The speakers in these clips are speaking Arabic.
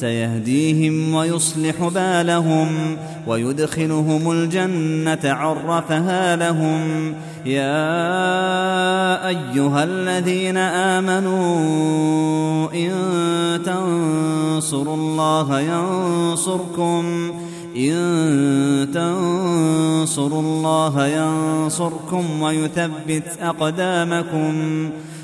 سيهديهم ويصلح بالهم ويدخلهم الجنة عرفها لهم. يا أيها الذين آمنوا إن تنصروا الله ينصركم إن تنصروا الله ينصركم ويثبت أقدامكم.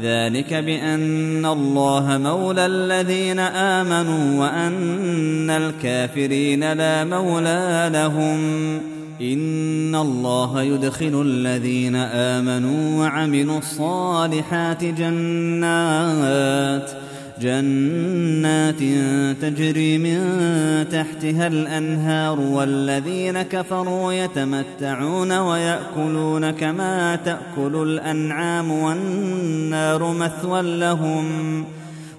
ذلك بأن الله مولى الذين آمنوا وأن الكافرين لا مولى لهم. إن الله يدخل الذين آمنوا وعملوا الصالحات جنات. جنات تجري من تحتها الأنهار والذين كفروا يتمتعون ويأكلون كما تأكل الأنعام والنار مثوى لهم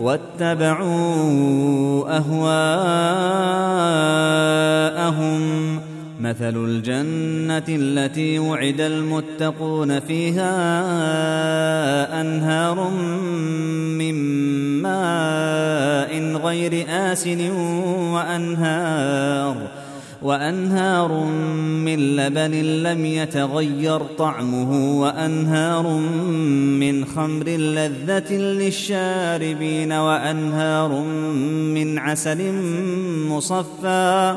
واتبعوا أهواءهم. مثل الجنة التي وعد المتقون فيها أنهار من ماء غير آسن وأنهار وأنهار من لبن لم يتغير طعمه وأنهار من خمر لذة للشاربين وأنهار من عسل مصفى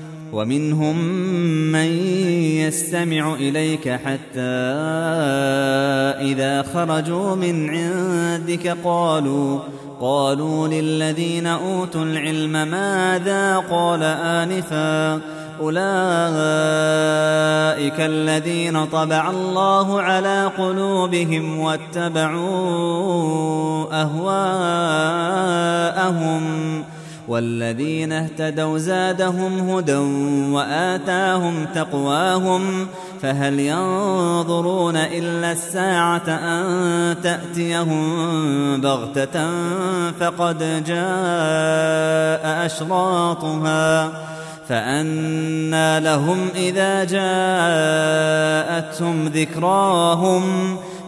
ومنهم من يستمع إليك حتى إذا خرجوا من عندك قالوا قالوا للذين أوتوا العلم ماذا قال آنفا؟ أولئك الذين طبع الله على قلوبهم واتبعوا أهواءهم. والذين اهتدوا زادهم هدى وآتاهم تقواهم فهل ينظرون إلا الساعة أن تأتيهم بغتة فقد جاء أشراطها فأنى لهم إذا جاءتهم ذكراهم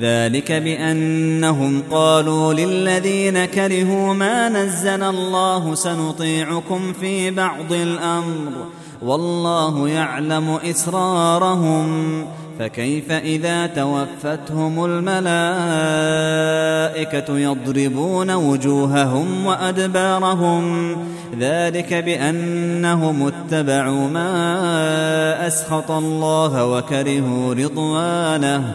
ذلك بأنهم قالوا للذين كرهوا ما نزل الله سنطيعكم في بعض الأمر والله يعلم إسرارهم فكيف إذا توفتهم الملائكة يضربون وجوههم وأدبارهم ذلك بأنهم اتبعوا ما أسخط الله وكرهوا رضوانه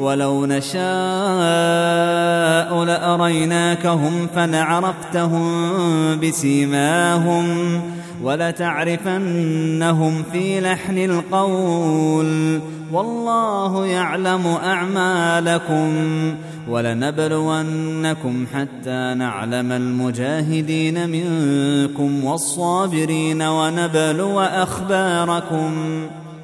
ولو نشاء لأريناكهم فلعرفتهم بسيماهم ولتعرفنهم في لحن القول والله يعلم أعمالكم ولنبلونكم حتى نعلم المجاهدين منكم والصابرين ونبلو أخباركم